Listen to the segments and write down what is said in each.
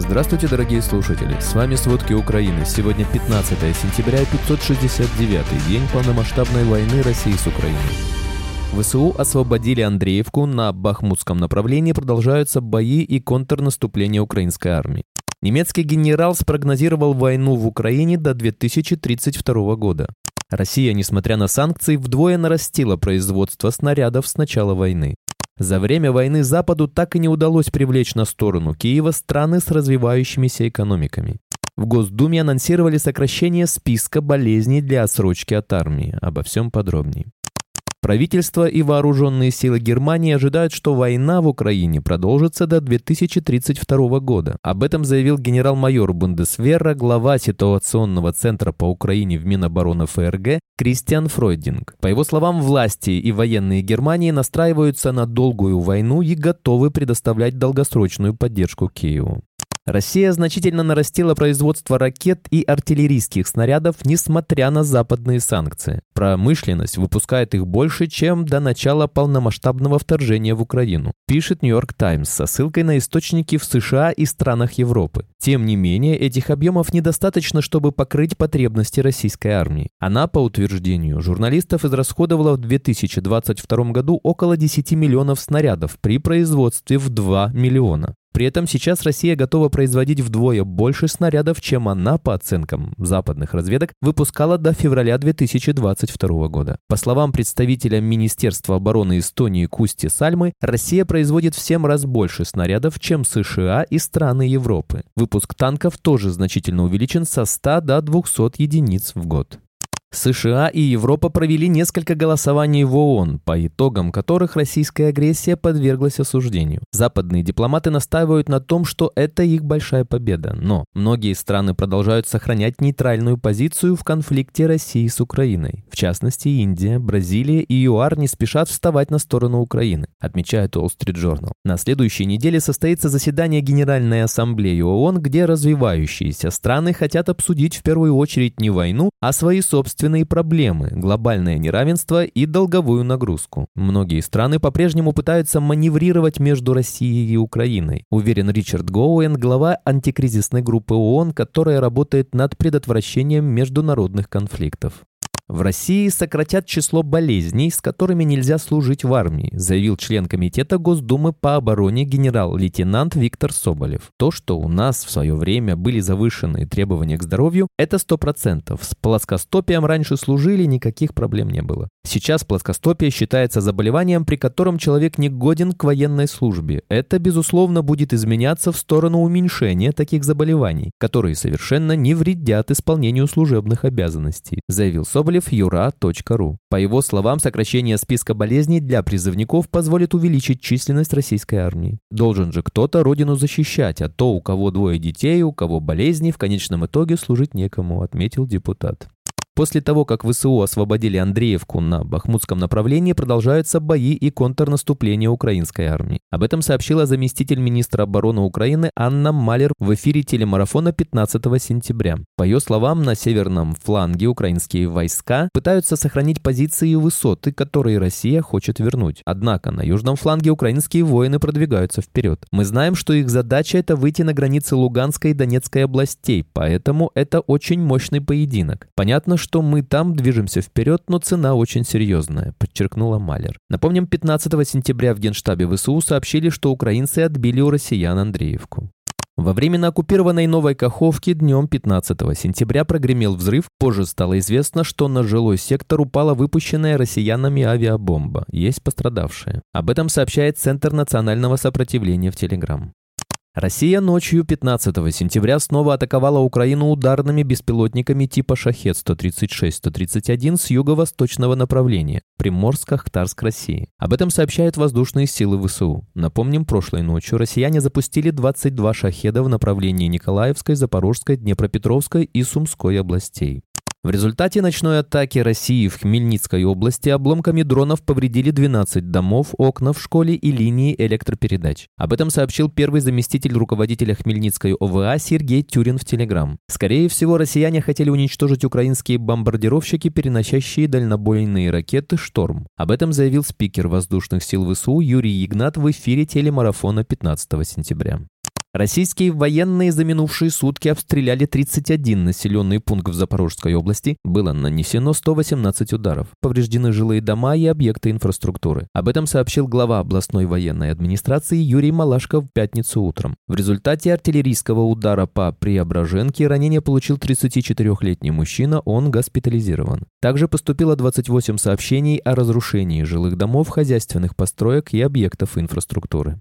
Здравствуйте, дорогие слушатели! С вами «Сводки Украины». Сегодня 15 сентября, 569 день полномасштабной войны России с Украиной. ВСУ освободили Андреевку, на Бахмутском направлении продолжаются бои и контрнаступление украинской армии. Немецкий генерал спрогнозировал войну в Украине до 2032 года. Россия, несмотря на санкции, вдвое нарастила производство снарядов с начала войны. За время войны Западу так и не удалось привлечь на сторону Киева страны с развивающимися экономиками. В Госдуме анонсировали сокращение списка болезней для отсрочки от армии. Обо всем подробнее. Правительство и вооруженные силы Германии ожидают, что война в Украине продолжится до 2032 года. Об этом заявил генерал-майор Бундесвера, глава ситуационного центра по Украине в Минобороны ФРГ Кристиан Фройдинг. По его словам, власти и военные Германии настраиваются на долгую войну и готовы предоставлять долгосрочную поддержку Киеву. Россия значительно нарастила производство ракет и артиллерийских снарядов, несмотря на западные санкции. Промышленность выпускает их больше, чем до начала полномасштабного вторжения в Украину, пишет Нью-Йорк Таймс со ссылкой на источники в США и странах Европы. Тем не менее, этих объемов недостаточно, чтобы покрыть потребности российской армии. Она, по утверждению журналистов, израсходовала в 2022 году около 10 миллионов снарядов при производстве в 2 миллиона. При этом сейчас Россия готова производить вдвое больше снарядов, чем она, по оценкам западных разведок, выпускала до февраля 2022 года. По словам представителя Министерства обороны Эстонии Кусти Сальмы, Россия производит в 7 раз больше снарядов, чем США и страны Европы. Выпуск танков тоже значительно увеличен со 100 до 200 единиц в год. США и Европа провели несколько голосований в ООН, по итогам которых российская агрессия подверглась осуждению. Западные дипломаты настаивают на том, что это их большая победа, но многие страны продолжают сохранять нейтральную позицию в конфликте России с Украиной. В частности, Индия, Бразилия и ЮАР не спешат вставать на сторону Украины, отмечает Wall Street Journal. На следующей неделе состоится заседание Генеральной Ассамблеи ООН, где развивающиеся страны хотят обсудить в первую очередь не войну, а свои собственные собственные проблемы, глобальное неравенство и долговую нагрузку. Многие страны по-прежнему пытаются маневрировать между Россией и Украиной, уверен Ричард Гоуэн, глава антикризисной группы ООН, которая работает над предотвращением международных конфликтов. В России сократят число болезней, с которыми нельзя служить в армии, заявил член Комитета Госдумы по обороне генерал-лейтенант Виктор Соболев. То, что у нас в свое время были завышенные требования к здоровью, это 100%. С плоскостопием раньше служили, никаких проблем не было. Сейчас плоскостопие считается заболеванием, при котором человек не годен к военной службе. Это, безусловно, будет изменяться в сторону уменьшения таких заболеваний, которые совершенно не вредят исполнению служебных обязанностей, заявил Соболев юра.ру. По его словам, сокращение списка болезней для призывников позволит увеличить численность российской армии. Должен же кто-то родину защищать, а то у кого двое детей, у кого болезни, в конечном итоге служить некому, отметил депутат. После того, как ВСУ освободили Андреевку на Бахмутском направлении, продолжаются бои и контрнаступление украинской армии. Об этом сообщила заместитель министра обороны Украины Анна Малер в эфире телемарафона 15 сентября. По ее словам, на северном фланге украинские войска пытаются сохранить позиции и высоты, которые Россия хочет вернуть. Однако на южном фланге украинские воины продвигаются вперед. Мы знаем, что их задача это выйти на границы Луганской и Донецкой областей, поэтому это очень мощный поединок. Понятно, что мы там движемся вперед, но цена очень серьезная», — подчеркнула Малер. Напомним, 15 сентября в Генштабе ВСУ сообщили, что украинцы отбили у россиян Андреевку. Во временно оккупированной Новой Каховке днем 15 сентября прогремел взрыв. Позже стало известно, что на жилой сектор упала выпущенная россиянами авиабомба. Есть пострадавшие. Об этом сообщает Центр национального сопротивления в Телеграм. Россия ночью 15 сентября снова атаковала Украину ударными беспилотниками типа «Шахет-136-131» с юго-восточного направления, Приморск-Ахтарск, России. Об этом сообщают воздушные силы ВСУ. Напомним, прошлой ночью россияне запустили 22 «Шахеда» в направлении Николаевской, Запорожской, Днепропетровской и Сумской областей. В результате ночной атаки России в Хмельницкой области обломками дронов повредили 12 домов, окна в школе и линии электропередач. Об этом сообщил первый заместитель руководителя Хмельницкой ОВА Сергей Тюрин в Телеграм. Скорее всего, россияне хотели уничтожить украинские бомбардировщики, переносящие дальнобойные ракеты «Шторм». Об этом заявил спикер воздушных сил ВСУ Юрий Игнат в эфире телемарафона 15 сентября. Российские военные за минувшие сутки обстреляли 31 населенный пункт в Запорожской области. Было нанесено 118 ударов. Повреждены жилые дома и объекты инфраструктуры. Об этом сообщил глава областной военной администрации Юрий Малашко в пятницу утром. В результате артиллерийского удара по Преображенке ранение получил 34-летний мужчина, он госпитализирован. Также поступило 28 сообщений о разрушении жилых домов, хозяйственных построек и объектов инфраструктуры.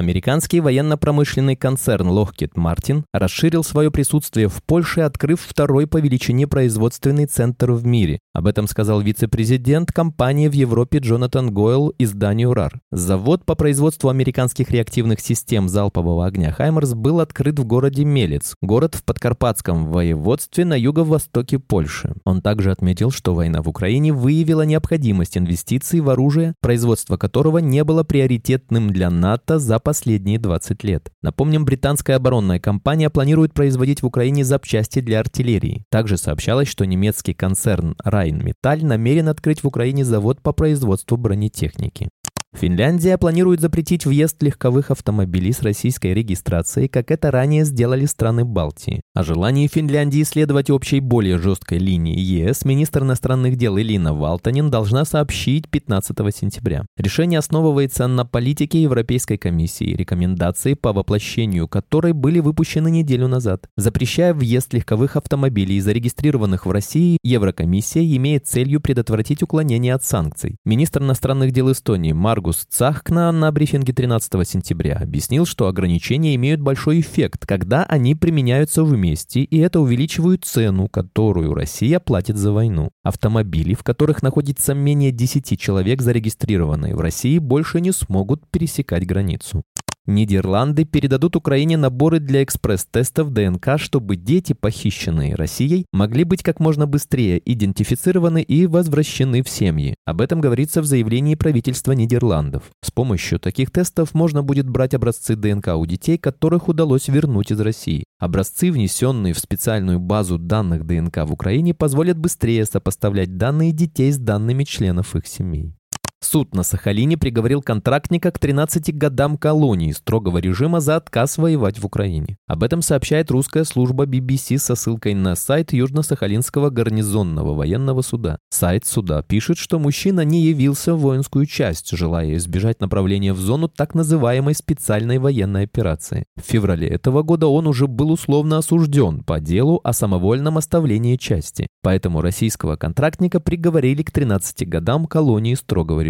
Американский военно-промышленный концерн Lockheed Martin расширил свое присутствие в Польше, открыв второй по величине производственный центр в мире. Об этом сказал вице-президент компании в Европе Джонатан Гойл изданию RAR. Завод по производству американских реактивных систем залпового огня «Хаймерс» был открыт в городе Мелец, город в Подкарпатском воеводстве на юго-востоке Польши. Он также отметил, что война в Украине выявила необходимость инвестиций в оружие, производство которого не было приоритетным для НАТО за последние 20 лет. Напомним, британская оборонная компания планирует производить в Украине запчасти для артиллерии. Также сообщалось, что немецкий концерн Rheinmetall намерен открыть в Украине завод по производству бронетехники. Финляндия планирует запретить въезд легковых автомобилей с российской регистрацией, как это ранее сделали страны Балтии. О желании Финляндии следовать общей более жесткой линии ЕС министр иностранных дел Элина Валтанин должна сообщить 15 сентября. Решение основывается на политике Европейской комиссии, рекомендации по воплощению которой были выпущены неделю назад. Запрещая въезд легковых автомобилей, зарегистрированных в России, Еврокомиссия имеет целью предотвратить уклонение от санкций. Министр иностранных дел Эстонии Марк Маргус Цахкна на брифинге 13 сентября объяснил, что ограничения имеют большой эффект, когда они применяются вместе, и это увеличивает цену, которую Россия платит за войну. Автомобили, в которых находится менее 10 человек, зарегистрированные в России, больше не смогут пересекать границу. Нидерланды передадут Украине наборы для экспресс-тестов ДНК, чтобы дети, похищенные Россией, могли быть как можно быстрее идентифицированы и возвращены в семьи. Об этом говорится в заявлении правительства Нидерландов. С помощью таких тестов можно будет брать образцы ДНК у детей, которых удалось вернуть из России. Образцы, внесенные в специальную базу данных ДНК в Украине, позволят быстрее сопоставлять данные детей с данными членов их семей. Суд на Сахалине приговорил контрактника к 13 годам колонии строгого режима за отказ воевать в Украине. Об этом сообщает русская служба BBC со ссылкой на сайт Южно-Сахалинского гарнизонного военного суда. Сайт суда пишет, что мужчина не явился в воинскую часть, желая избежать направления в зону так называемой специальной военной операции. В феврале этого года он уже был условно осужден по делу о самовольном оставлении части. Поэтому российского контрактника приговорили к 13 годам колонии строгого режима